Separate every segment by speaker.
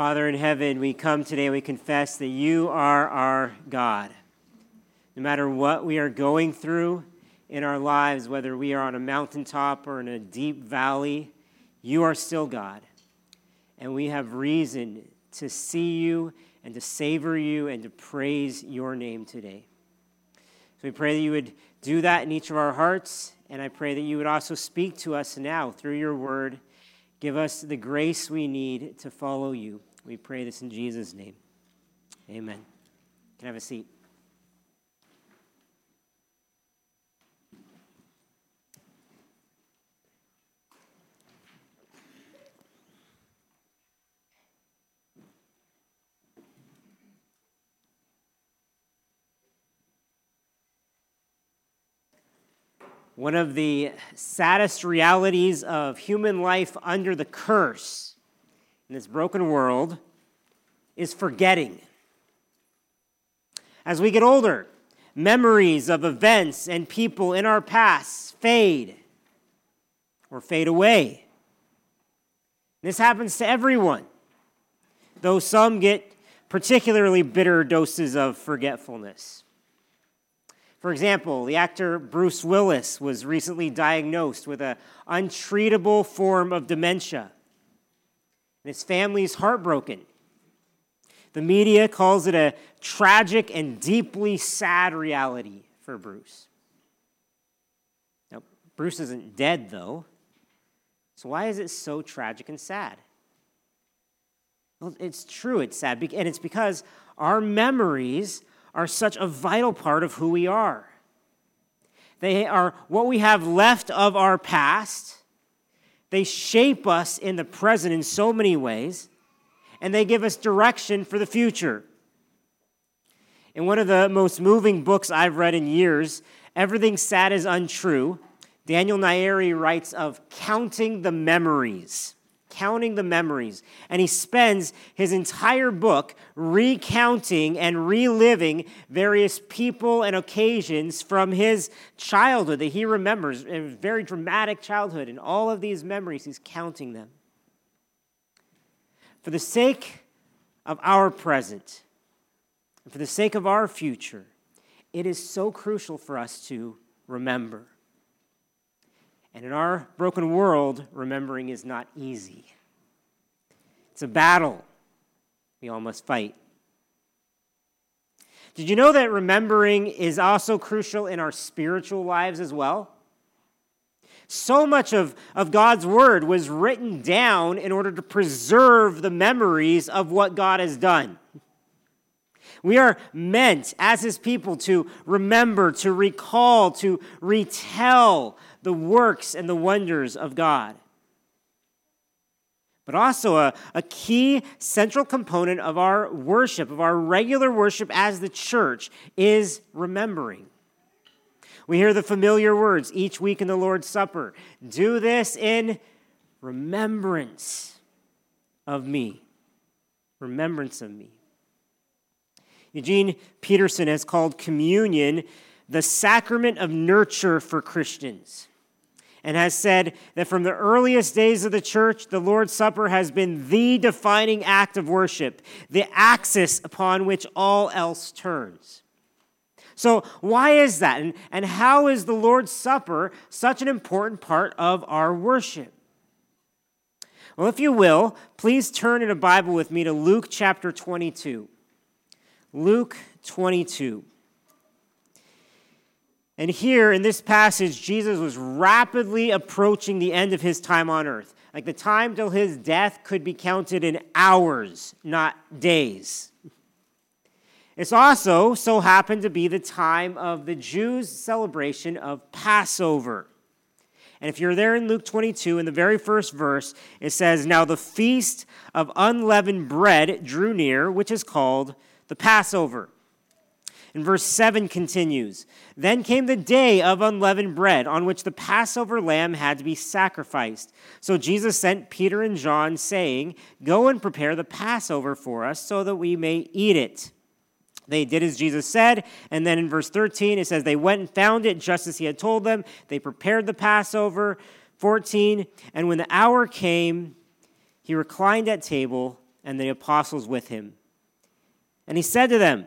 Speaker 1: Father in heaven, we come today, and we confess that you are our God. No matter what we are going through in our lives, whether we are on a mountaintop or in a deep valley, you are still God. And we have reason to see you and to savor you and to praise your name today. So we pray that you would do that in each of our hearts, and I pray that you would also speak to us now through your word. Give us the grace we need to follow you. We pray this in Jesus' name. Amen. Can I have a seat? One of the saddest realities of human life under the curse in this broken world is forgetting. As we get older, memories of events and people in our past fade or fade away. This happens to everyone, though some get particularly bitter doses of forgetfulness. For example, the actor Bruce Willis was recently diagnosed with an untreatable form of dementia and his family is heartbroken. The media calls it a tragic and deeply sad reality for Bruce. Now, Bruce isn't dead, though. So, why is it so tragic and sad? Well, it's true, it's sad, and it's because our memories are such a vital part of who we are. They are what we have left of our past they shape us in the present in so many ways, and they give us direction for the future. In one of the most moving books I've read in years, Everything Sad is Untrue, Daniel Nayeri writes of counting the memories counting the memories. And he spends his entire book recounting and reliving various people and occasions from his childhood that he remembers, a very dramatic childhood. And all of these memories, he's counting them. For the sake of our present, and for the sake of our future, it is so crucial for us to remember. And in our broken world, remembering is not easy. It's a battle we all must fight. Did you know that remembering is also crucial in our spiritual lives as well? So much of, of God's word was written down in order to preserve the memories of what God has done. We are meant, as his people, to remember, to recall, to retell the works and the wonders of God. But also, a, a key central component of our worship, of our regular worship as the church, is remembering. We hear the familiar words each week in the Lord's Supper do this in remembrance of me. Remembrance of me. Eugene Peterson has called communion the sacrament of nurture for Christians and has said that from the earliest days of the church, the Lord's Supper has been the defining act of worship, the axis upon which all else turns. So, why is that? And, and how is the Lord's Supper such an important part of our worship? Well, if you will, please turn in a Bible with me to Luke chapter 22. Luke 22. And here in this passage, Jesus was rapidly approaching the end of his time on earth. Like the time till his death could be counted in hours, not days. It's also so happened to be the time of the Jews' celebration of Passover. And if you're there in Luke 22, in the very first verse, it says, Now the feast of unleavened bread drew near, which is called the Passover. And verse 7 continues Then came the day of unleavened bread, on which the Passover lamb had to be sacrificed. So Jesus sent Peter and John, saying, Go and prepare the Passover for us, so that we may eat it. They did as Jesus said. And then in verse 13, it says, They went and found it just as he had told them. They prepared the Passover. 14, and when the hour came, he reclined at table and the apostles with him. And he said to them,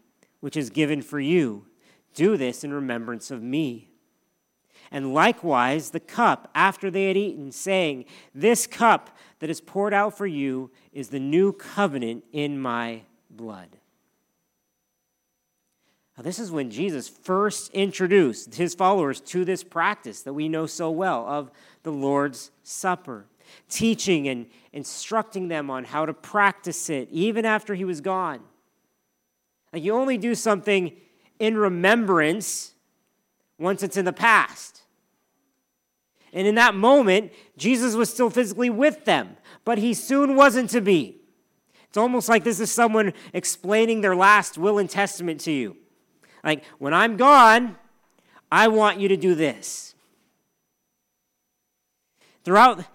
Speaker 1: which is given for you. Do this in remembrance of me. And likewise the cup after they had eaten, saying, This cup that is poured out for you is the new covenant in my blood. Now, this is when Jesus first introduced his followers to this practice that we know so well of the Lord's Supper teaching and instructing them on how to practice it, even after he was gone. Like you only do something in remembrance once it's in the past. And in that moment, Jesus was still physically with them, but he soon wasn't to be. It's almost like this is someone explaining their last will and testament to you. Like, when I'm gone, I want you to do this. Throughout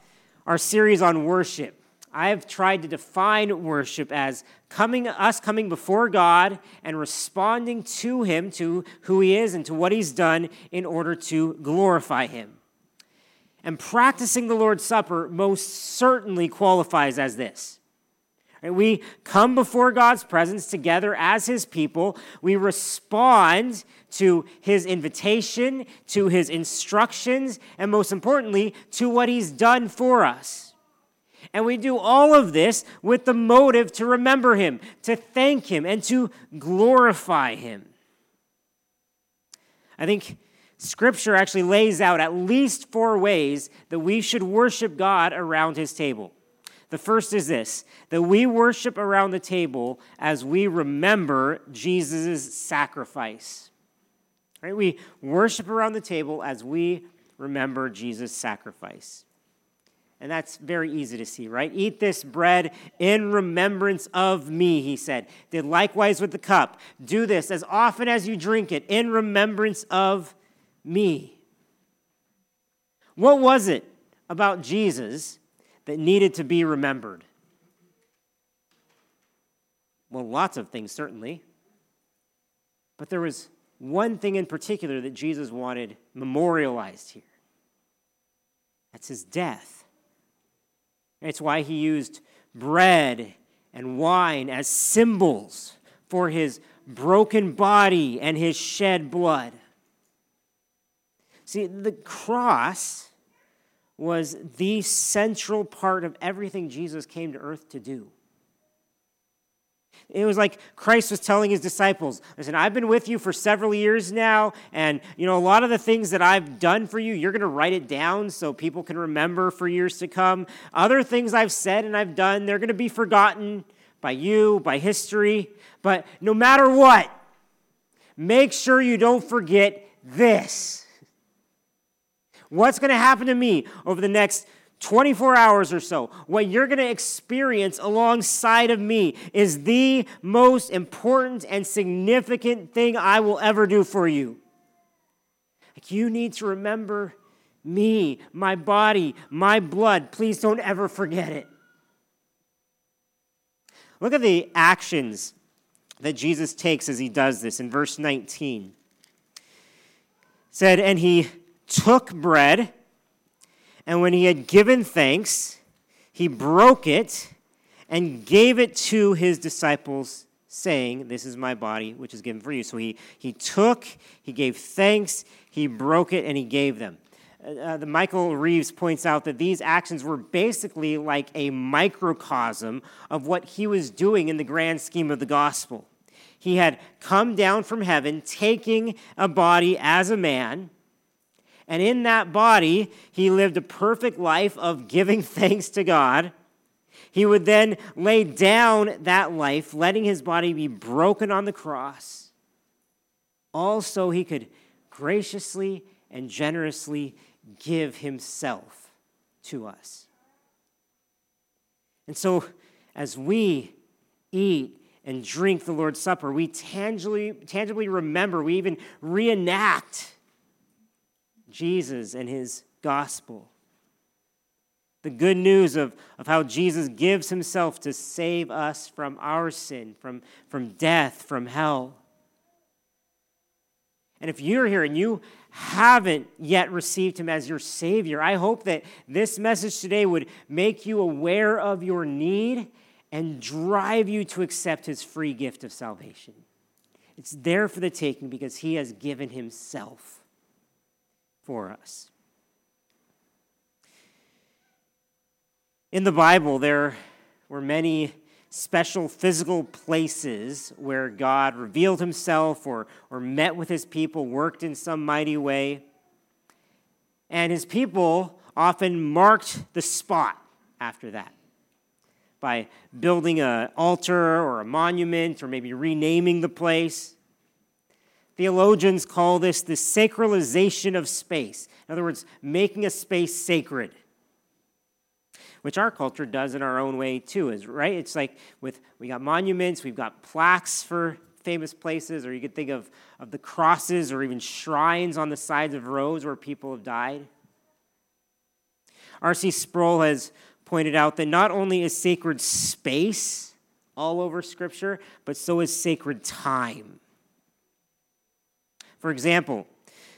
Speaker 1: our series on worship, I have tried to define worship as coming us coming before God and responding to him to who he is and to what he's done in order to glorify him. And practicing the Lord's Supper most certainly qualifies as this. We come before God's presence together as His people. We respond to His invitation, to His instructions, and most importantly, to what He's done for us. And we do all of this with the motive to remember Him, to thank Him, and to glorify Him. I think Scripture actually lays out at least four ways that we should worship God around His table. The first is this that we worship around the table as we remember Jesus' sacrifice. Right? We worship around the table as we remember Jesus' sacrifice. And that's very easy to see, right? Eat this bread in remembrance of me, he said. Did likewise with the cup. Do this as often as you drink it in remembrance of me. What was it about Jesus that needed to be remembered? Well, lots of things, certainly. But there was one thing in particular that Jesus wanted memorialized here that's his death. It's why he used bread and wine as symbols for his broken body and his shed blood. See, the cross was the central part of everything Jesus came to earth to do. It was like Christ was telling his disciples, listen, I've been with you for several years now, and you know, a lot of the things that I've done for you, you're going to write it down so people can remember for years to come. Other things I've said and I've done, they're going to be forgotten by you, by history. But no matter what, make sure you don't forget this. What's going to happen to me over the next 24 hours or so, what you're going to experience alongside of me is the most important and significant thing I will ever do for you. Like you need to remember me, my body, my blood. Please don't ever forget it. Look at the actions that Jesus takes as he does this in verse 19. It said, and he took bread and when he had given thanks, he broke it and gave it to his disciples, saying, This is my body, which is given for you. So he, he took, he gave thanks, he broke it, and he gave them. Uh, uh the Michael Reeves points out that these actions were basically like a microcosm of what he was doing in the grand scheme of the gospel. He had come down from heaven, taking a body as a man and in that body, he lived a perfect life of giving thanks to God. He would then lay down that life, letting his body be broken on the cross. Also, he could graciously and generously give himself to us. And so, as we eat and drink the Lord's Supper, we tangibly, tangibly remember, we even reenact Jesus and his gospel. The good news of, of how Jesus gives himself to save us from our sin, from, from death, from hell. And if you're here and you haven't yet received him as your Savior, I hope that this message today would make you aware of your need and drive you to accept his free gift of salvation. It's there for the taking because he has given himself for us. In the Bible, there were many special physical places where God revealed himself or, or met with his people, worked in some mighty way. And his people often marked the spot after that by building an altar or a monument or maybe renaming the place. Theologians call this the sacralization of space. In other words, making a space sacred which our culture does in our own way too, is right? It's like with we got monuments, we've got plaques for famous places, or you could think of, of the crosses or even shrines on the sides of roads where people have died. R.C. Sproul has pointed out that not only is sacred space all over Scripture, but so is sacred time. For example,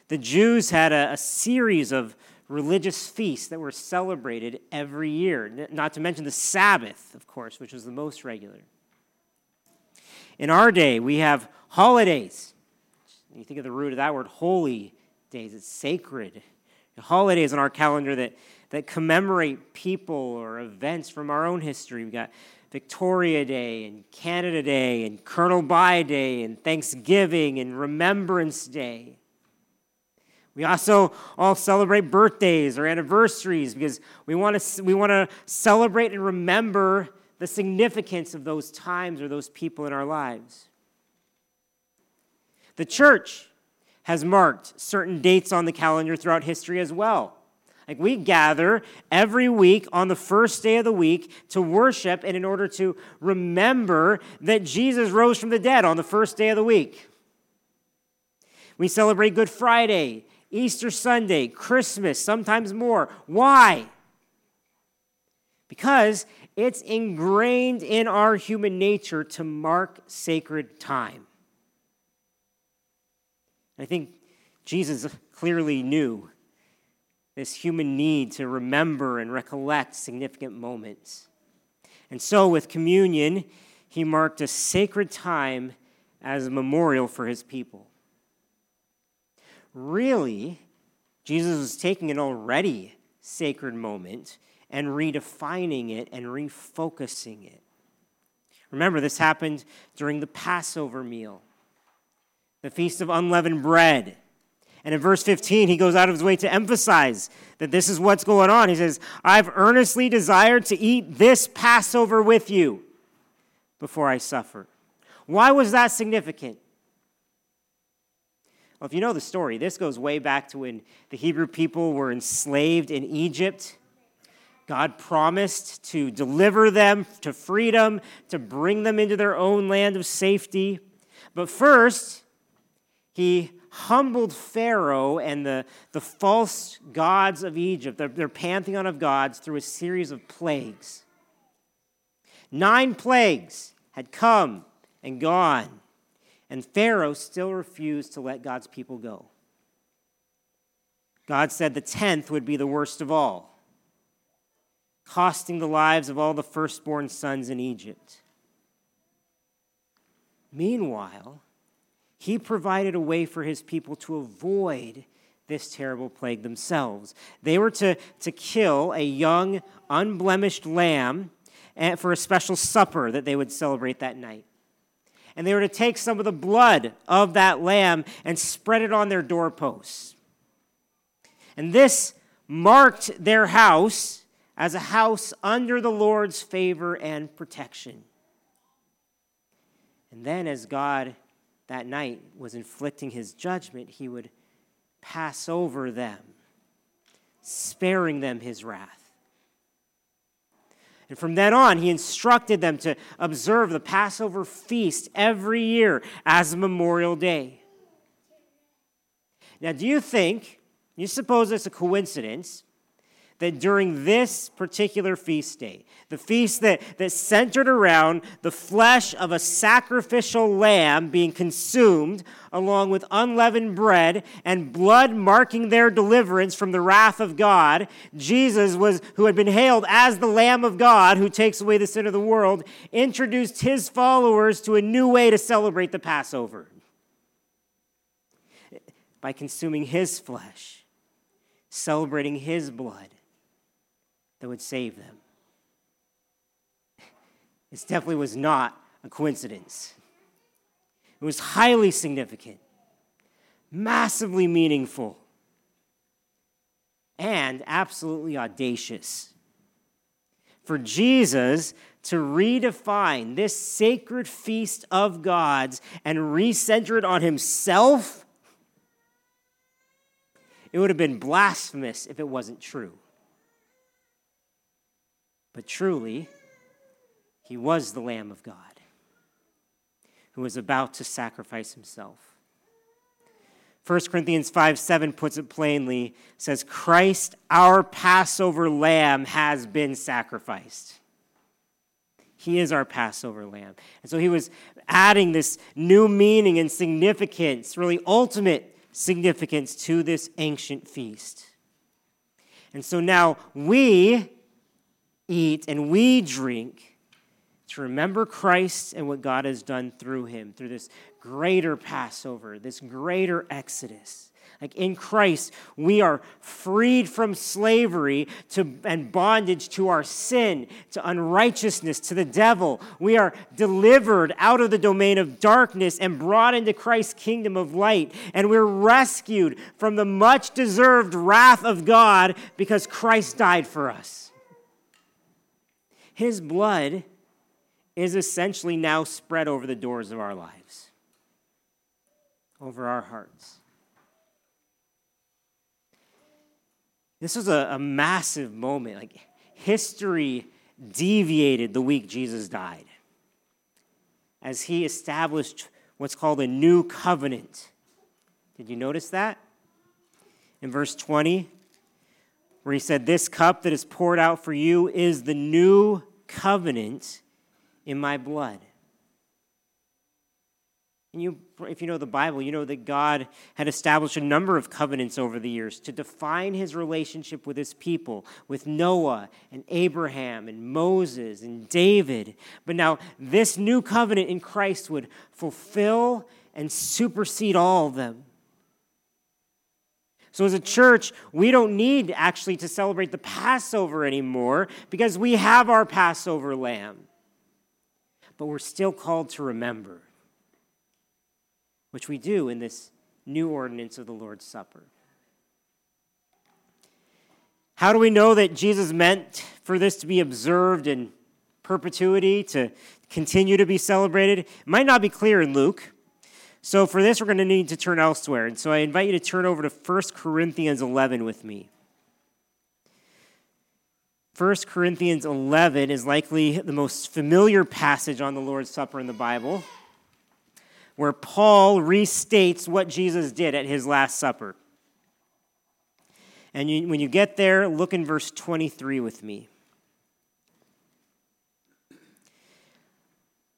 Speaker 1: the Jews had a, a series of religious feasts that were celebrated every year, not to mention the Sabbath, of course, which was the most regular. In our day, we have holidays. You think of the root of that word, holy days, it's sacred. Holidays on our calendar that, that commemorate people or events from our own history. We've got Victoria Day and Canada Day and Colonel By Day and Thanksgiving and Remembrance Day. We also all celebrate birthdays or anniversaries because we want to we want to celebrate and remember the significance of those times or those people in our lives. The church has marked certain dates on the calendar throughout history as well. Like we gather every week on the first day of the week to worship and in order to remember that Jesus rose from the dead on the first day of the week. We celebrate Good Friday Easter Sunday, Christmas, sometimes more. Why? Because it's ingrained in our human nature to mark sacred time. I think Jesus clearly knew this human need to remember and recollect significant moments. And so, with communion, he marked a sacred time as a memorial for his people. Really, Jesus was taking an already sacred moment and redefining it and refocusing it. Remember, this happened during the Passover meal, the Feast of Unleavened Bread. And in verse 15, he goes out of his way to emphasize that this is what's going on. He says, I've earnestly desired to eat this Passover with you before I suffer. Why was that significant? Well, if you know the story, this goes way back to when the Hebrew people were enslaved in Egypt. God promised to deliver them to freedom, to bring them into their own land of safety. But first, he humbled Pharaoh and the, the false gods of Egypt, their, their pantheon of gods, through a series of plagues. Nine plagues had come and gone. And Pharaoh still refused to let God's people go. God said the tenth would be the worst of all, costing the lives of all the firstborn sons in Egypt. Meanwhile, he provided a way for his people to avoid this terrible plague themselves. They were to, to kill a young, unblemished lamb for a special supper that they would celebrate that night and they were to take some of the blood of that lamb and spread it on their doorposts. And this marked their house as a house under the Lord's favor and protection. And then, as God that night was inflicting his judgment, he would pass over them, sparing them his wrath. And from then on, he instructed them to observe the Passover feast every year as a memorial day. Now, do you think, you suppose it's a coincidence, that during this particular feast day, the feast that, that centered around the flesh of a sacrificial lamb being consumed, along with unleavened bread and blood marking their deliverance from the wrath of God, Jesus was, who had been hailed as the Lamb of God who takes away the sin of the world, introduced his followers to a new way to celebrate the Passover. By consuming his flesh, celebrating his blood that would save them. This definitely was not a coincidence. It was highly significant, massively meaningful, and absolutely audacious. For Jesus to redefine this sacred feast of God's and recenter it on himself, it would have been blasphemous if it wasn't true. But truly, he was the Lamb of God who was about to sacrifice himself. 1 Corinthians 5 7 puts it plainly says, Christ, our Passover lamb, has been sacrificed. He is our Passover lamb. And so he was adding this new meaning and significance, really ultimate significance to this ancient feast. And so now we eat and we drink to remember Christ and what God has done through him, through this greater Passover, this greater Exodus. Like in Christ, we are freed from slavery to, and bondage to our sin, to unrighteousness, to the devil. We are delivered out of the domain of darkness and brought into Christ's kingdom of light. And we're rescued from the much deserved wrath of God because Christ died for us. His blood is essentially now spread over the doors of our lives, over our hearts. This was a, a massive moment. Like history deviated the week Jesus died as he established what's called a new covenant. Did you notice that? In verse 20, where he said, This cup that is poured out for you is the new covenant in my blood. And you, if you know the Bible, you know that God had established a number of covenants over the years to define his relationship with his people, with Noah and Abraham and Moses and David. But now, this new covenant in Christ would fulfill and supersede all of them. So, as a church, we don't need actually to celebrate the Passover anymore because we have our Passover lamb. But we're still called to remember, which we do in this new ordinance of the Lord's Supper. How do we know that Jesus meant for this to be observed in perpetuity, to continue to be celebrated? It might not be clear in Luke. So for this, we're going to need to turn elsewhere. And so I invite you to turn over to 1 Corinthians 11 with me. 1 Corinthians 11 is likely the most familiar passage on the Lord's Supper in the Bible, where Paul restates what Jesus did at his Last Supper. And you, when you get there, look in verse 23 with me.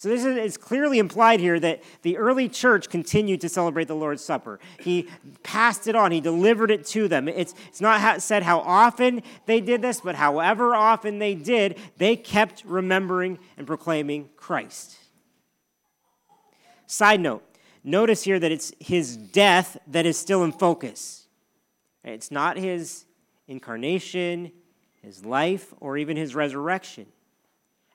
Speaker 1: So this is clearly implied here that the early church continued to celebrate the Lord's Supper. He passed it on, he delivered it to them. It's, it's not said how often they did this, but however often they did, they kept remembering and proclaiming Christ. Side note, notice here that it's his death that is still in focus. It's not his incarnation, his life, or even his resurrection.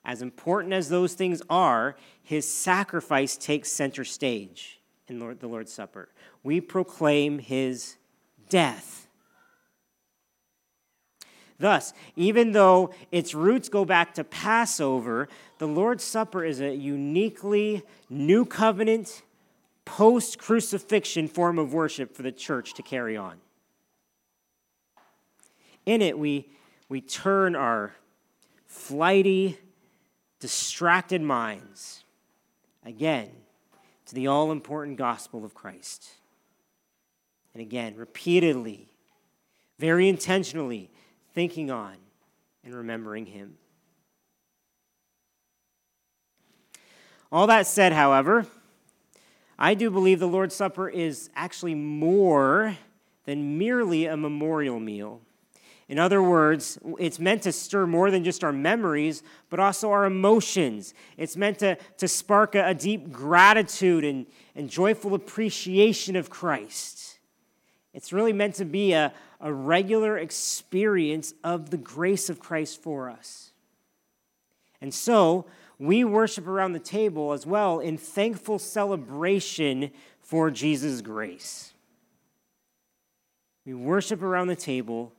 Speaker 1: As important as those things are, his sacrifice takes center stage in the Lord's Supper. We proclaim his death. Thus, even though its roots go back to Passover, the Lord's Supper is a uniquely new covenant, post crucifixion form of worship for the church to carry on. In it, we, we turn our flighty, distracted minds again to the all important gospel of Christ. And again, repeatedly, very intentionally, thinking on and remembering Him. All that said, however, I do believe the Lord's Supper is actually more than merely a memorial meal. In other words, it's meant to stir more than just our memories, but also our emotions. It's meant to, to spark a, a deep gratitude and, and joyful appreciation of Christ. It's really meant to be a, a regular experience of the grace of Christ for us. And so, we worship around the table as well in thankful celebration for Jesus' grace. We worship around the table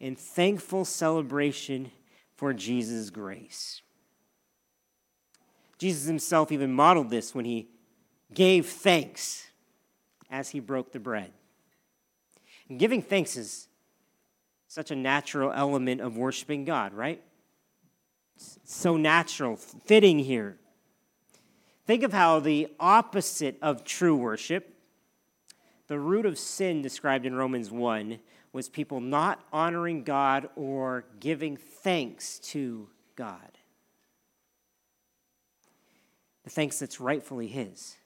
Speaker 1: in thankful celebration for Jesus' grace. Jesus himself even modeled this when he gave thanks as he broke the bread. And giving thanks is such a natural element of worshiping God, right? It's so natural, fitting here. Think of how the opposite of true worship, the root of sin described in Romans 1, was people not honoring God or giving thanks to God. The thanks that's rightfully His.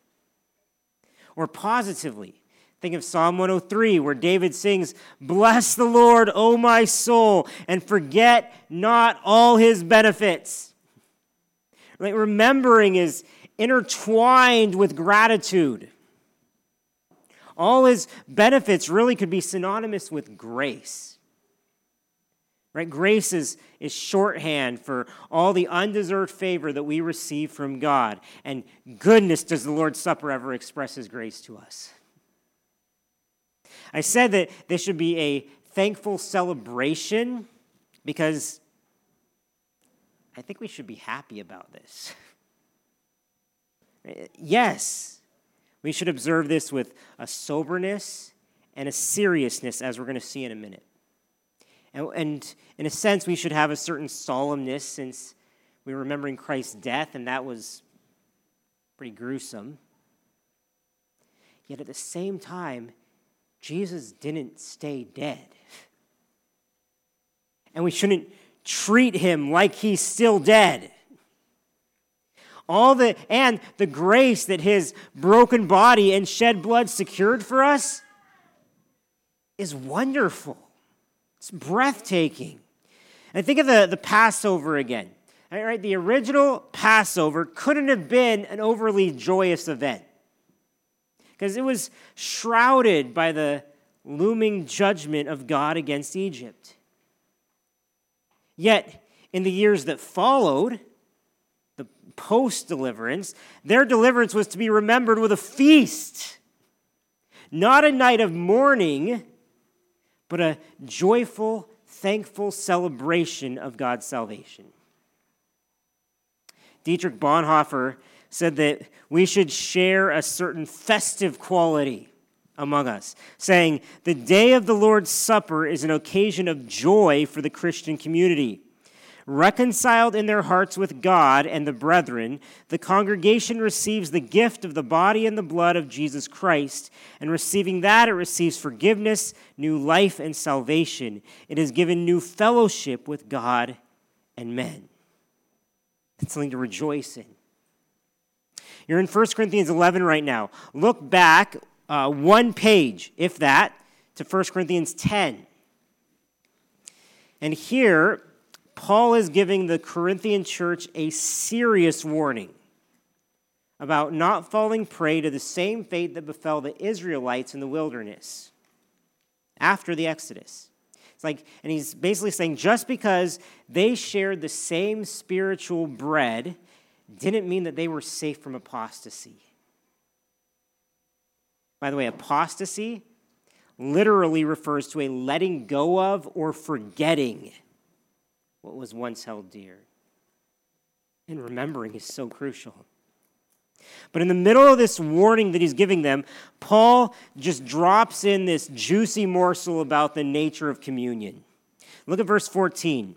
Speaker 1: Or positively, Think of Psalm 103, where David sings, Bless the Lord, O my soul, and forget not all his benefits. Like remembering is intertwined with gratitude. All his benefits really could be synonymous with grace. Right? Grace is, is shorthand for all the undeserved favor that we receive from God. And goodness, does the Lord's Supper ever express his grace to us. I said that this should be a thankful celebration because I think we should be happy about this. yes, we should observe this with a soberness and a seriousness, as we're going to see in a minute. And, and in a sense, we should have a certain solemnness since we're remembering Christ's death, and that was pretty gruesome. Yet at the same time, Jesus didn't stay dead. And we shouldn't treat him like he's still dead. All the and the grace that his broken body and shed blood secured for us is wonderful. It's breathtaking. And think of the, the Passover again. All right, the original Passover couldn't have been an overly joyous event because it was shrouded by the looming judgment of God against Egypt. Yet, in the years that followed, post deliverance, their deliverance was to be remembered with a feast, not a night of mourning, but a joyful, thankful celebration of God's salvation. Dietrich Bonhoeffer said that we should share a certain festive quality among us, saying, The day of the Lord's Supper is an occasion of joy for the Christian community. Reconciled in their hearts with God and the brethren, the congregation receives the gift of the body and the blood of Jesus Christ, and receiving that, it receives forgiveness, new life, and salvation. It is given new fellowship with God and men. It's something to rejoice in. You're in 1 Corinthians 11 right now. Look back uh, one page, if that, to 1 Corinthians 10. And here, Paul is giving the Corinthian church a serious warning about not falling prey to the same fate that befell the Israelites in the wilderness. after the Exodus. It's like, and he's basically saying just because they shared the same spiritual bread didn't mean that they were safe from apostasy. By the way, apostasy literally refers to a letting go of or forgetting what was once held dear. And remembering is so crucial. But in the middle of this warning that he's giving them, Paul just drops in this juicy morsel about the nature of communion. Look at verse 14.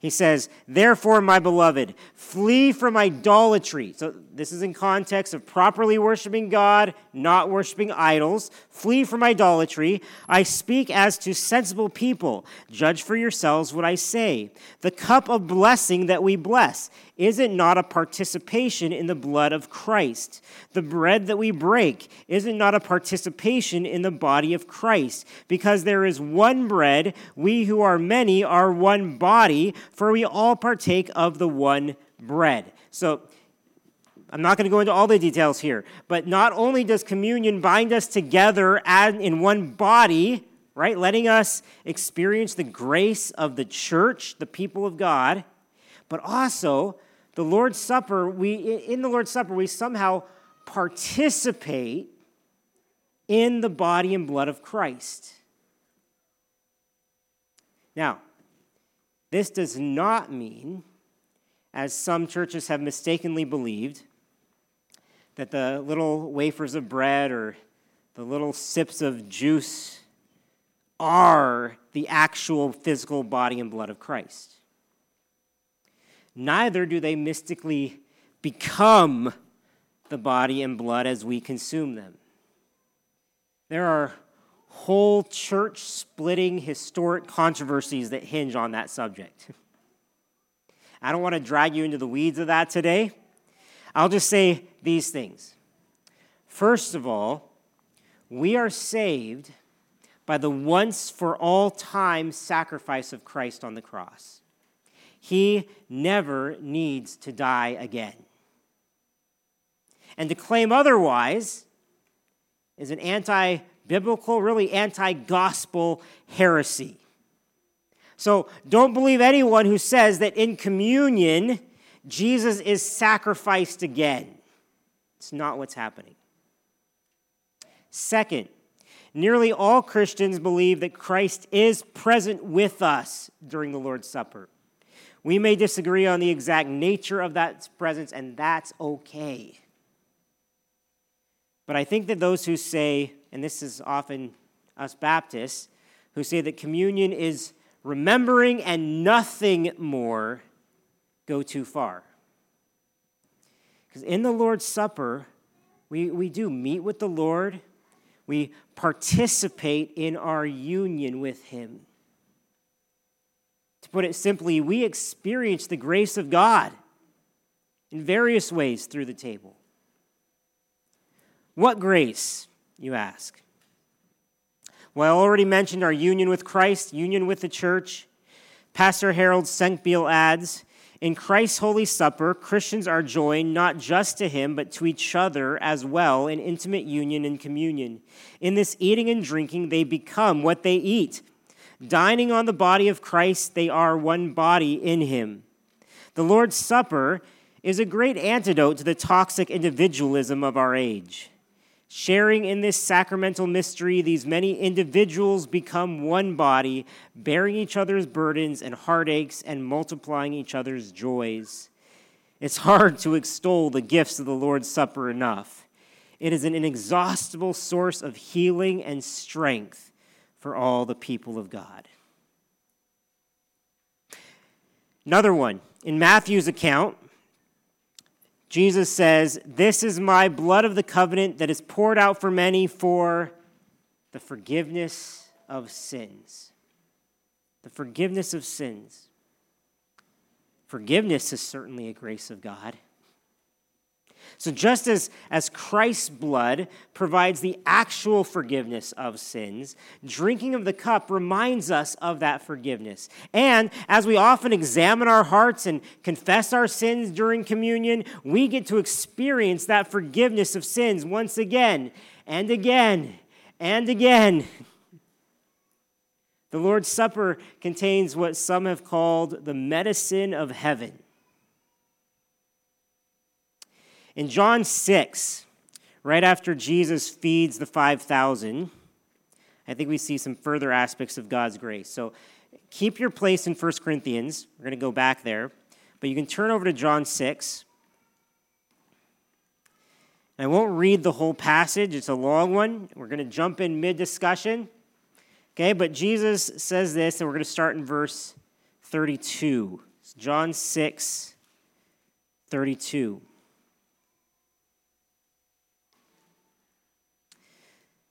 Speaker 1: He says, Therefore, my beloved, flee from idolatry. So, this is in context of properly worshiping God, not worshiping idols. Flee from idolatry. I speak as to sensible people. Judge for yourselves what I say. The cup of blessing that we bless, is it not a participation in the blood of Christ? The bread that we break, is it not a participation in the body of Christ? Because there is one bread, we who are many are one body, for we all partake of the one bread. So, I'm not going to go into all the details here, but not only does communion bind us together in one body, right, letting us experience the grace of the church, the people of God, but also the Lord's Supper, we in the Lord's Supper we somehow participate in the body and blood of Christ. Now, this does not mean, as some churches have mistakenly believed, that the little wafers of bread or the little sips of juice are the actual physical body and blood of Christ. Neither do they mystically become the body and blood as we consume them. There are whole church splitting historic controversies that hinge on that subject. I don't want to drag you into the weeds of that today. I'll just say these things. First of all, we are saved by the once for all time sacrifice of Christ on the cross. He never needs to die again. And to claim otherwise is an anti biblical, really anti gospel heresy. So don't believe anyone who says that in communion, Jesus is sacrificed again. It's not what's happening. Second, nearly all Christians believe that Christ is present with us during the Lord's Supper. We may disagree on the exact nature of that presence, and that's okay. But I think that those who say, and this is often us Baptists, who say that communion is remembering and nothing more, go too far. Because in the Lord's Supper, we, we do meet with the Lord, we participate in our union with Him. Put it simply, we experience the grace of God in various ways through the table. What grace, you ask? Well, I already mentioned our union with Christ, union with the church. Pastor Harold Senkbeil adds In Christ's Holy Supper, Christians are joined not just to Him, but to each other as well in intimate union and communion. In this eating and drinking, they become what they eat. Dining on the body of Christ, they are one body in Him. The Lord's Supper is a great antidote to the toxic individualism of our age. Sharing in this sacramental mystery, these many individuals become one body, bearing each other's burdens and heartaches and multiplying each other's joys. It's hard to extol the gifts of the Lord's Supper enough. It is an inexhaustible source of healing and strength for all the people of God. Another one, in Matthew's account, Jesus says, This is my blood of the covenant that is poured out for many for the forgiveness of sins. The forgiveness of sins. Forgiveness is certainly a grace of God. So, just as, as Christ's blood provides the actual forgiveness of sins, drinking of the cup reminds us of that forgiveness. And as we often examine our hearts and confess our sins during communion, we get to experience that forgiveness of sins once again and again and again. The Lord's Supper contains what some have called the medicine of heaven. In John 6, right after Jesus feeds the 5,000, I think we see some further aspects of God's grace. So keep your place in 1 Corinthians. We're going to go back there. But you can turn over to John 6. I won't read the whole passage, it's a long one. We're going to jump in mid discussion. Okay, but Jesus says this, and we're going to start in verse 32. It's John 6, 32.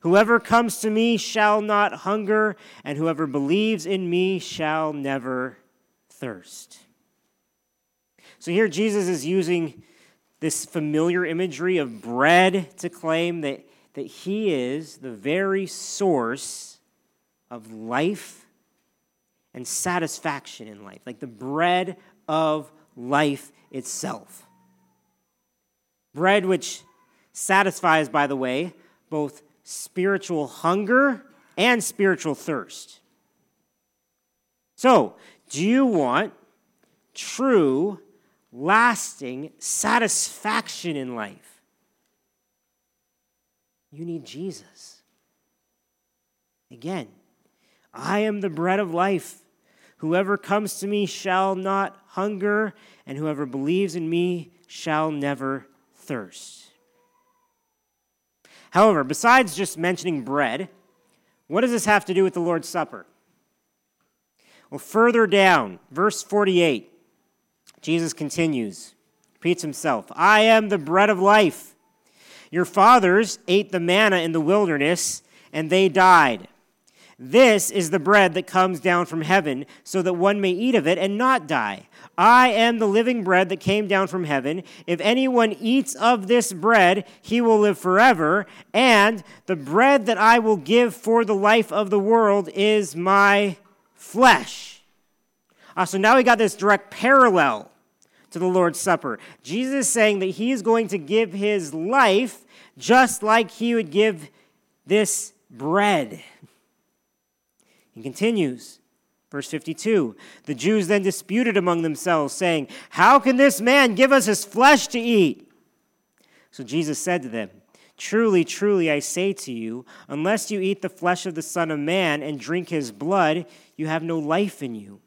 Speaker 1: Whoever comes to me shall not hunger, and whoever believes in me shall never thirst. So here Jesus is using this familiar imagery of bread to claim that, that he is the very source of life and satisfaction in life, like the bread of life itself. Bread which satisfies, by the way, both spiritual hunger and spiritual thirst. So, do you want true, lasting satisfaction in life? You need Jesus. Again, I am the bread of life. Whoever comes to me shall not hunger, and whoever believes in me shall never thirst. However, besides just mentioning bread, what does this have to do with the Lord's Supper? Well, further down, verse 48, Jesus continues, repeats himself I am the bread of life. Your fathers ate the manna in the wilderness, and they died. This is the bread that comes down from heaven, so that one may eat of it and not die. I am the living bread that came down from heaven. If anyone eats of this bread, he will live forever. And the bread that I will give for the life of the world is my flesh. Uh, so now we got this direct parallel to the Lord's Supper. Jesus is saying that he is going to give his life just like he would give this bread. He continues, verse 52 The Jews then disputed among themselves, saying, How can this man give us his flesh to eat? So Jesus said to them, Truly, truly, I say to you, unless you eat the flesh of the Son of Man and drink his blood, you have no life in you.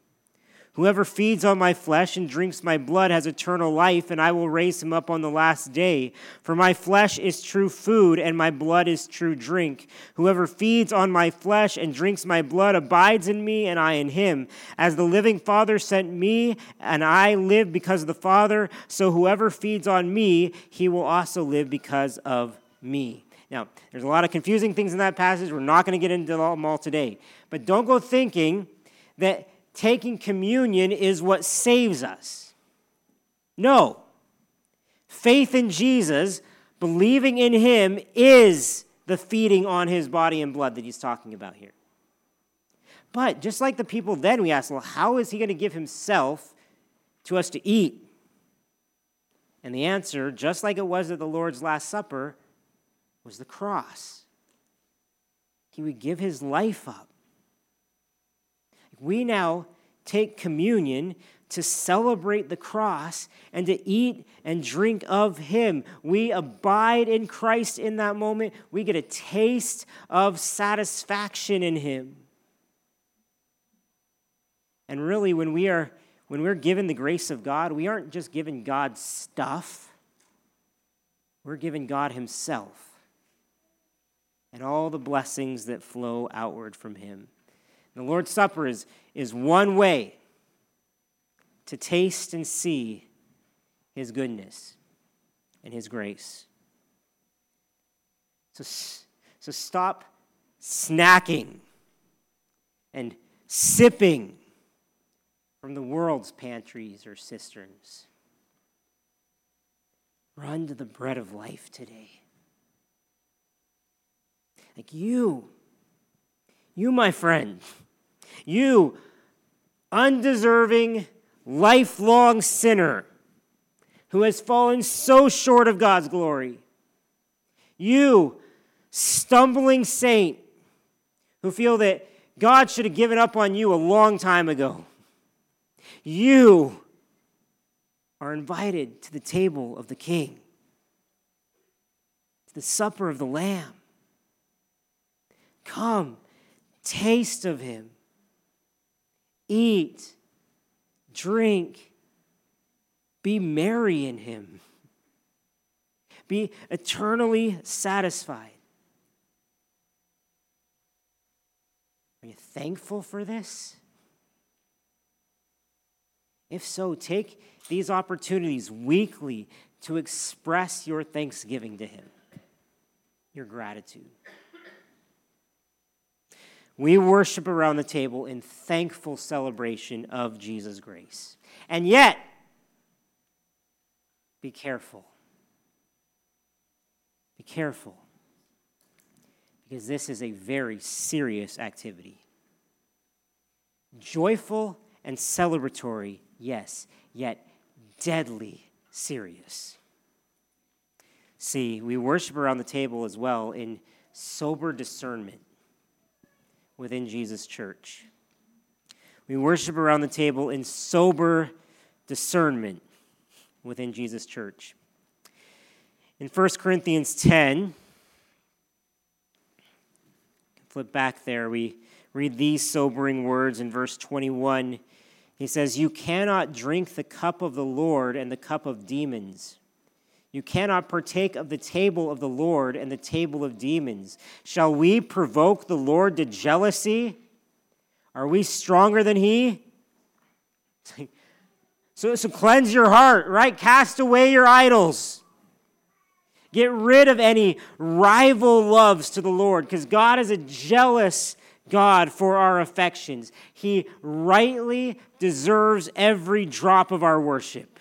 Speaker 1: Whoever feeds on my flesh and drinks my blood has eternal life, and I will raise him up on the last day. For my flesh is true food, and my blood is true drink. Whoever feeds on my flesh and drinks my blood abides in me, and I in him. As the living Father sent me, and I live because of the Father, so whoever feeds on me, he will also live because of me. Now, there's a lot of confusing things in that passage. We're not going to get into them all today. But don't go thinking that taking communion is what saves us. No. Faith in Jesus, believing in Him, is the feeding on His body and blood that He's talking about here. But just like the people then, we ask, well, how is He going to give Himself to us to eat? And the answer, just like it was at the Lord's Last Supper, was the cross. He would give His life up we now take communion to celebrate the cross and to eat and drink of Him. We abide in Christ in that moment. We get a taste of satisfaction in Him. And really, when we are when we're given the grace of God, we aren't just given God stuff. We're given God Himself and all the blessings that flow outward from Him. The Lord's Supper is, is one way to taste and see His goodness and His grace. So, so stop snacking and sipping from the world's pantries or cisterns. Run to the bread of life today. Like you, you, my friend, you, undeserving, lifelong sinner who has fallen so short of God's glory. You, stumbling saint who feel that God should have given up on you a long time ago. You are invited to the table of the King, to the supper of the Lamb. Come, taste of him, eat, drink, be merry in him, be eternally satisfied. Are you thankful for this? If so, take these opportunities weekly to express your thanksgiving to Him, your gratitude. We worship around the table in thankful celebration of Jesus' grace. And yet, be careful. Be careful. Because this is a very serious activity. Joyful and celebratory, yes, yet deadly serious. See, we worship around the table as well in sober discernment within Jesus' church. We worship around the table in sober discernment within Jesus' church. In 1 Corinthians 10, flip back there, we read these sobering words in verse 21. He says, You cannot drink the cup of the Lord and the cup of demons. You cannot partake of the table of the Lord and the table of demons. Shall we provoke the Lord to jealousy? Are we stronger than He? So, so cleanse your heart, right? Cast away your idols. Get rid of any rival loves to the Lord because God is a jealous God for our affections. He rightly deserves every drop of our worship.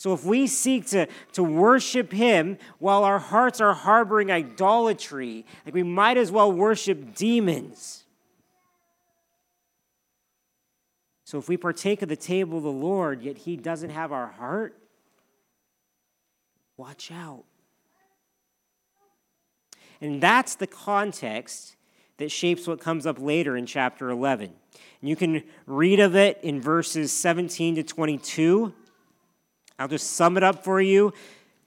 Speaker 1: So if we seek to, to worship Him while our hearts are harboring idolatry, like we might as well worship demons. So if we partake of the table of the Lord, yet He doesn't have our heart, watch out. And that's the context that shapes what comes up later in chapter 11. And you can read of it in verses 17 to 22. I'll just sum it up for you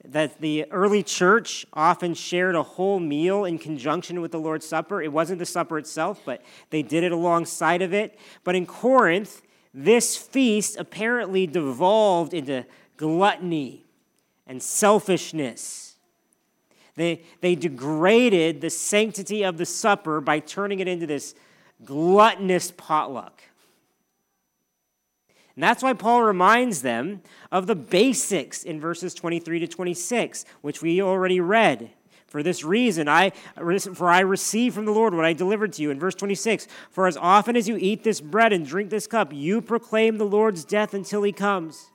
Speaker 1: that the early church often shared a whole meal in conjunction with the Lord's Supper. It wasn't the supper itself, but they did it alongside of it. But in Corinth, this feast apparently devolved into gluttony and selfishness. They, they degraded the sanctity of the supper by turning it into this gluttonous potluck. And that's why Paul reminds them of the basics in verses 23 to 26, which we already read. For this reason, I, for I received from the Lord what I delivered to you. In verse 26, for as often as you eat this bread and drink this cup, you proclaim the Lord's death until he comes.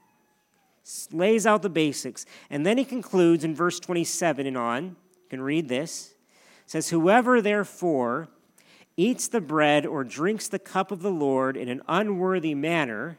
Speaker 1: Lays out the basics. And then he concludes in verse 27 and on. You can read this. It says, Whoever therefore eats the bread or drinks the cup of the Lord in an unworthy manner,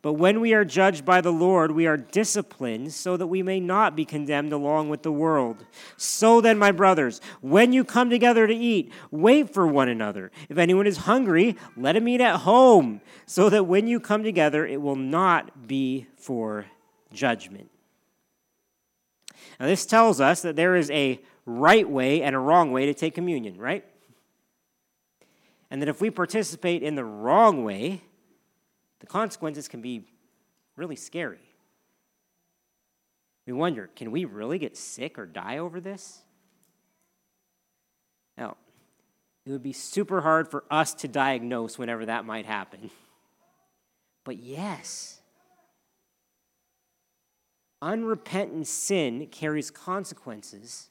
Speaker 1: But when we are judged by the Lord, we are disciplined so that we may not be condemned along with the world. So then, my brothers, when you come together to eat, wait for one another. If anyone is hungry, let him eat at home, so that when you come together, it will not be for judgment. Now, this tells us that there is a right way and a wrong way to take communion, right? And that if we participate in the wrong way, the consequences can be really scary. we wonder can we really get sick or die over this? Now, it would be super hard for us to diagnose whenever that might happen. But yes, unrepentant sin carries consequences,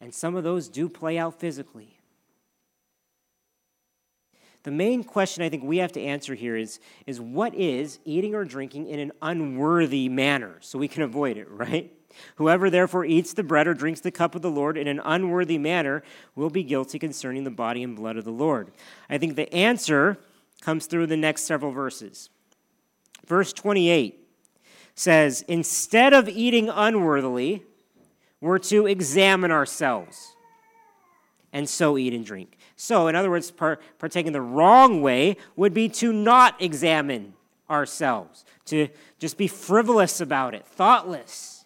Speaker 1: and some of those do play out physically. The main question I think we have to answer here is, is what is eating or drinking in an unworthy manner so we can avoid it, right? Whoever therefore eats the bread or drinks the cup of the Lord in an unworthy manner will be guilty concerning the body and blood of the Lord. I think the answer comes through the next several verses. Verse 28 says, Instead of eating unworthily, we're to examine ourselves and so eat and drink. So, in other words, partaking the wrong way would be to not examine ourselves, to just be frivolous about it, thoughtless.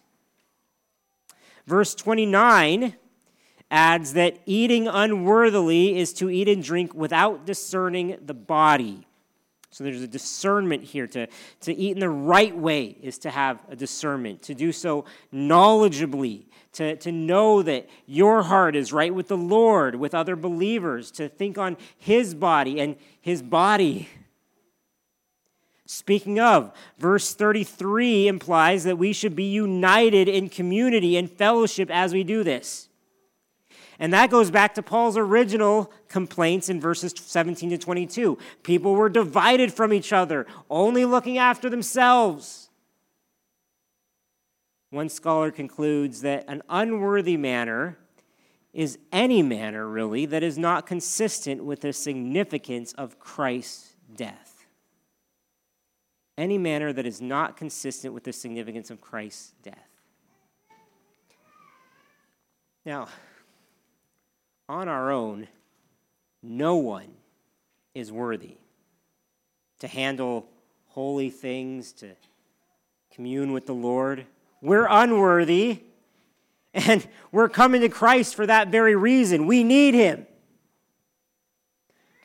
Speaker 1: Verse 29 adds that eating unworthily is to eat and drink without discerning the body. So there's a discernment here. To, to eat in the right way is to have a discernment, to do so knowledgeably, to, to know that your heart is right with the Lord, with other believers, to think on His body and His body. Speaking of, verse 33 implies that we should be united in community and fellowship as we do this. And that goes back to Paul's original complaints in verses 17 to 22. People were divided from each other, only looking after themselves. One scholar concludes that an unworthy manner is any manner, really, that is not consistent with the significance of Christ's death. Any manner that is not consistent with the significance of Christ's death. Now, on our own, no one is worthy to handle holy things, to commune with the Lord. We're unworthy, and we're coming to Christ for that very reason. We need Him.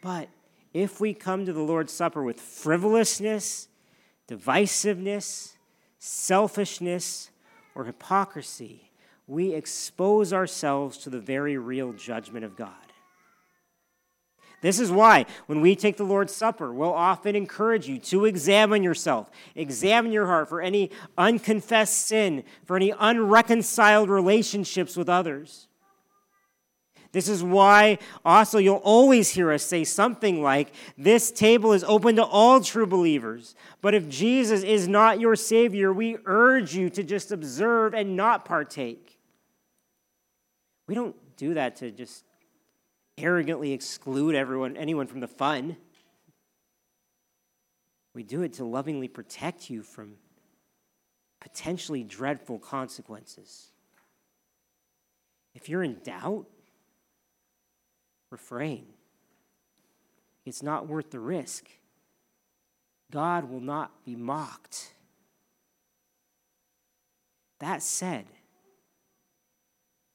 Speaker 1: But if we come to the Lord's Supper with frivolousness, divisiveness, selfishness, or hypocrisy, we expose ourselves to the very real judgment of God. This is why, when we take the Lord's Supper, we'll often encourage you to examine yourself, examine your heart for any unconfessed sin, for any unreconciled relationships with others. This is why also you'll always hear us say something like, This table is open to all true believers. But if Jesus is not your Savior, we urge you to just observe and not partake. We don't do that to just arrogantly exclude everyone, anyone from the fun. We do it to lovingly protect you from potentially dreadful consequences. If you're in doubt, refrain. It's not worth the risk. God will not be mocked. That said,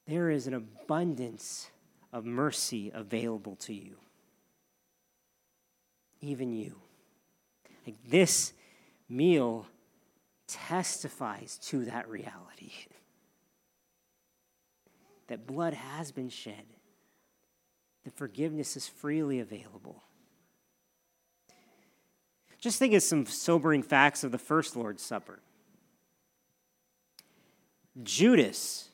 Speaker 1: there is an abundance of mercy available to you. Even you. Like this meal testifies to that reality that blood has been shed, that forgiveness is freely available. Just think of some sobering facts of the first Lord's Supper. Judas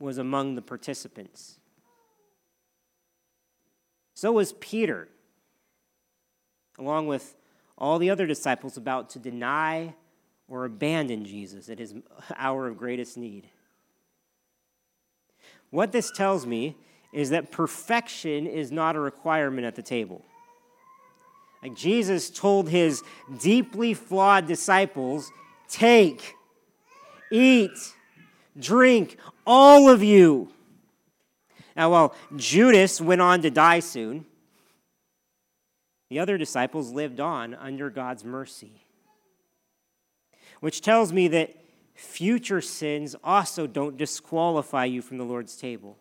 Speaker 1: was among the participants. So was Peter, along with all the other disciples about to deny or abandon Jesus at his hour of greatest need. What this tells me is that perfection is not a requirement at the table. Like Jesus told his deeply flawed disciples, take, eat, drink, all of you. Now, while Judas went on to die soon, the other disciples lived on under God's mercy. Which tells me that future sins also don't disqualify you from the Lord's table.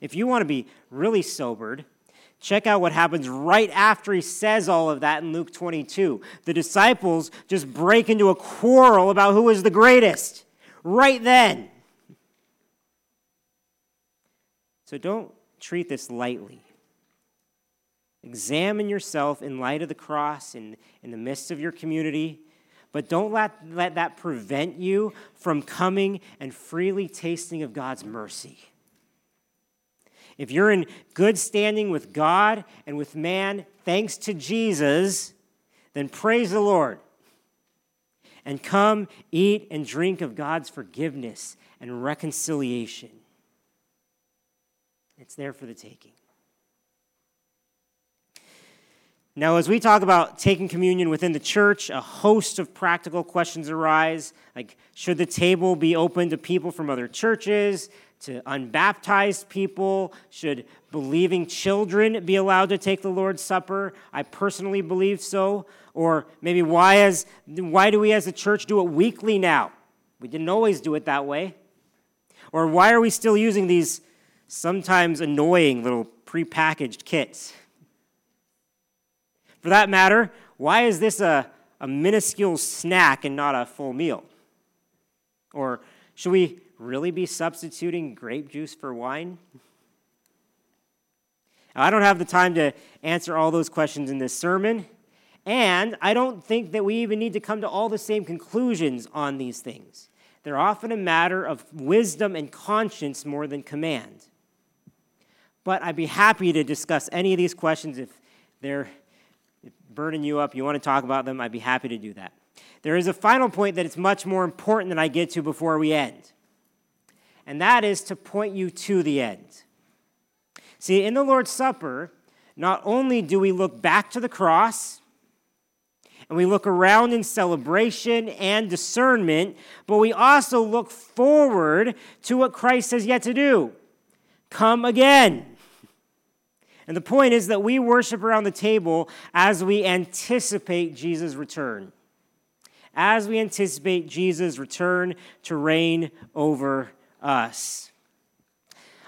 Speaker 1: If you want to be really sobered, Check out what happens right after he says all of that in Luke 22. The disciples just break into a quarrel about who is the greatest right then. So don't treat this lightly. Examine yourself in light of the cross in, in the midst of your community, but don't let, let that prevent you from coming and freely tasting of God's mercy. If you're in good standing with God and with man, thanks to Jesus, then praise the Lord. And come, eat, and drink of God's forgiveness and reconciliation. It's there for the taking. Now, as we talk about taking communion within the church, a host of practical questions arise. Like, should the table be open to people from other churches, to unbaptized people? Should believing children be allowed to take the Lord's Supper? I personally believe so. Or maybe why, as, why do we as a church do it weekly now? We didn't always do it that way. Or why are we still using these sometimes annoying little prepackaged kits? For that matter, why is this a, a minuscule snack and not a full meal? Or should we really be substituting grape juice for wine? Now, I don't have the time to answer all those questions in this sermon, and I don't think that we even need to come to all the same conclusions on these things. They're often a matter of wisdom and conscience more than command. But I'd be happy to discuss any of these questions if they're burning you up, you want to talk about them, I'd be happy to do that. There is a final point that it's much more important that I get to before we end, and that is to point you to the end. See, in the Lord's Supper, not only do we look back to the cross, and we look around in celebration and discernment, but we also look forward to what Christ has yet to do come again. And the point is that we worship around the table as we anticipate Jesus' return. As we anticipate Jesus' return to reign over us.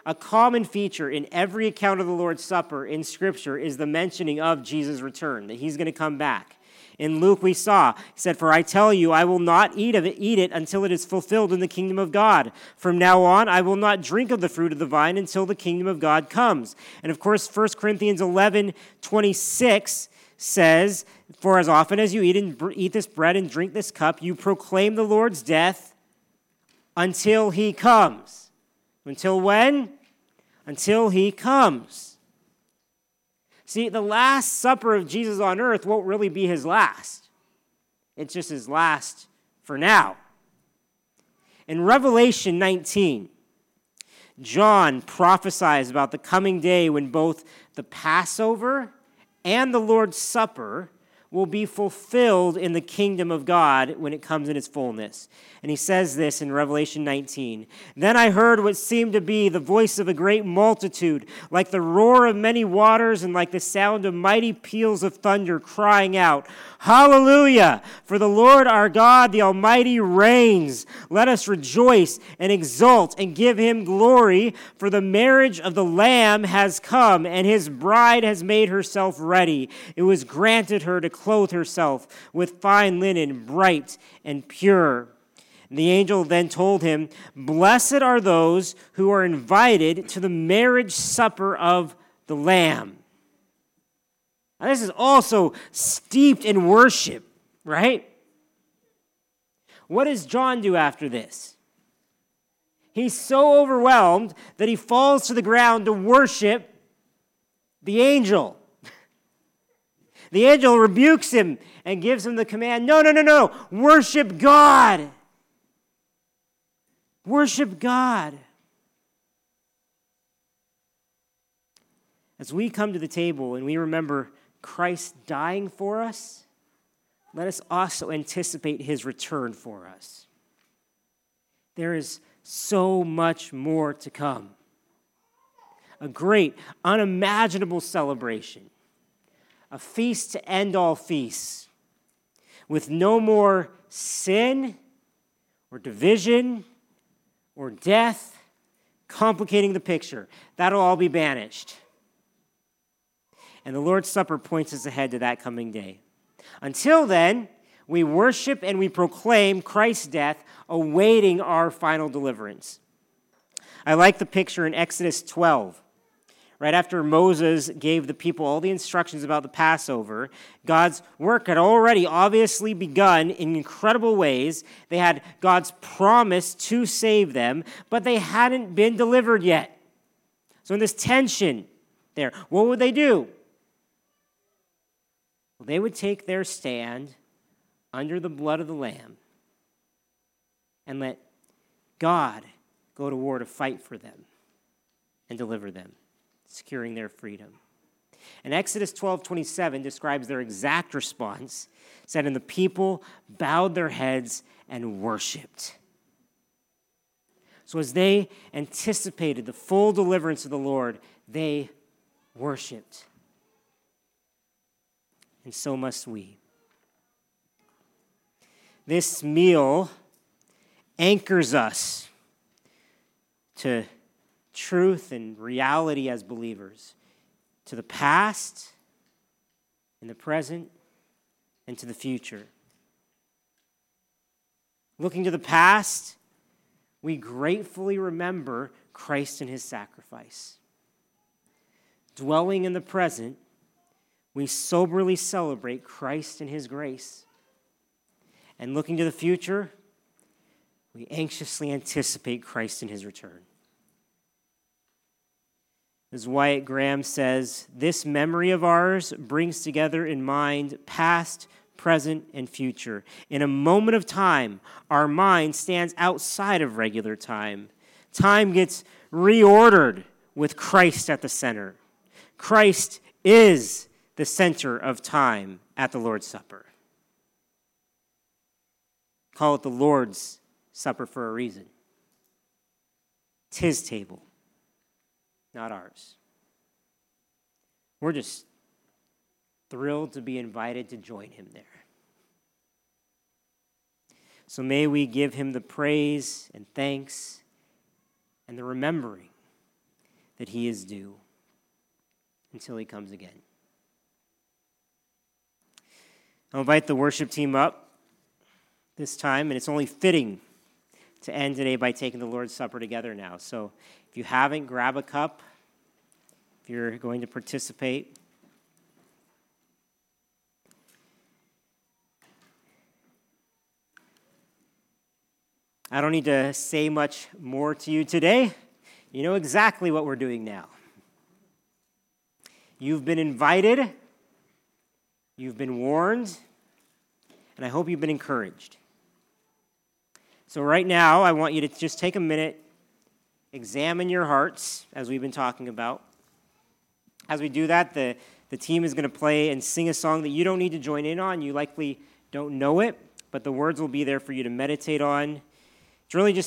Speaker 1: A common feature in every account of the Lord's Supper in Scripture is the mentioning of Jesus' return, that he's going to come back. In Luke, we saw, he said, For I tell you, I will not eat of it, eat it until it is fulfilled in the kingdom of God. From now on, I will not drink of the fruit of the vine until the kingdom of God comes. And of course, 1 Corinthians 11 26 says, For as often as you eat, and, eat this bread and drink this cup, you proclaim the Lord's death until he comes. Until when? Until he comes. See, the Last Supper of Jesus on earth won't really be his last, it's just his last for now. In Revelation 19, John prophesies about the coming day when both the Passover and the Lord's Supper will be fulfilled in the kingdom of God when it comes in its fullness. And he says this in Revelation 19. Then I heard what seemed to be the voice of a great multitude, like the roar of many waters and like the sound of mighty peals of thunder, crying out, Hallelujah! For the Lord our God, the Almighty, reigns. Let us rejoice and exult and give him glory, for the marriage of the Lamb has come, and his bride has made herself ready. It was granted her to clothe herself with fine linen, bright and pure. The angel then told him, Blessed are those who are invited to the marriage supper of the Lamb. Now, this is also steeped in worship, right? What does John do after this? He's so overwhelmed that he falls to the ground to worship the angel. The angel rebukes him and gives him the command no, no, no, no, worship God. Worship God. As we come to the table and we remember Christ dying for us, let us also anticipate his return for us. There is so much more to come. A great, unimaginable celebration, a feast to end all feasts, with no more sin or division or death complicating the picture. That'll all be banished. And the Lord's Supper points us ahead to that coming day. Until then, we worship and we proclaim Christ's death, awaiting our final deliverance. I like the picture in Exodus 12. Right after Moses gave the people all the instructions about the Passover, God's work had already obviously begun in incredible ways. They had God's promise to save them, but they hadn't been delivered yet. So, in this tension there, what would they do? Well, they would take their stand under the blood of the Lamb and let God go to war to fight for them and deliver them securing their freedom. And Exodus 12 27 describes their exact response, said, And the people bowed their heads and worshiped. So as they anticipated the full deliverance of the Lord, they worshiped. And so must we. This meal anchors us to truth and reality as believers to the past, in the present, and to the future. Looking to the past, we gratefully remember Christ and his sacrifice. Dwelling in the present, we soberly celebrate Christ and his grace. And looking to the future, we anxiously anticipate Christ and his return. As Wyatt Graham says, this memory of ours brings together in mind past, present, and future. In a moment of time, our mind stands outside of regular time. Time gets reordered with Christ at the center. Christ is the center of time at the Lord's Supper. Call it the Lord's Supper for a reason. It's His table not ours. We're just thrilled to be invited to join him there. So may we give him the praise and thanks and the remembering that he is due until he comes again. I'll invite the worship team up this time, and it's only fitting to end today by taking the Lord's Supper together now. So you haven't, grab a cup if you're going to participate. I don't need to say much more to you today. You know exactly what we're doing now. You've been invited, you've been warned, and I hope you've been encouraged. So, right now, I want you to just take a minute, examine your hearts, as we've been talking about. As we do that, the, the team is going to play and sing a song that you don't need to join in on. You likely don't know it, but the words will be there for you to meditate on. It's really just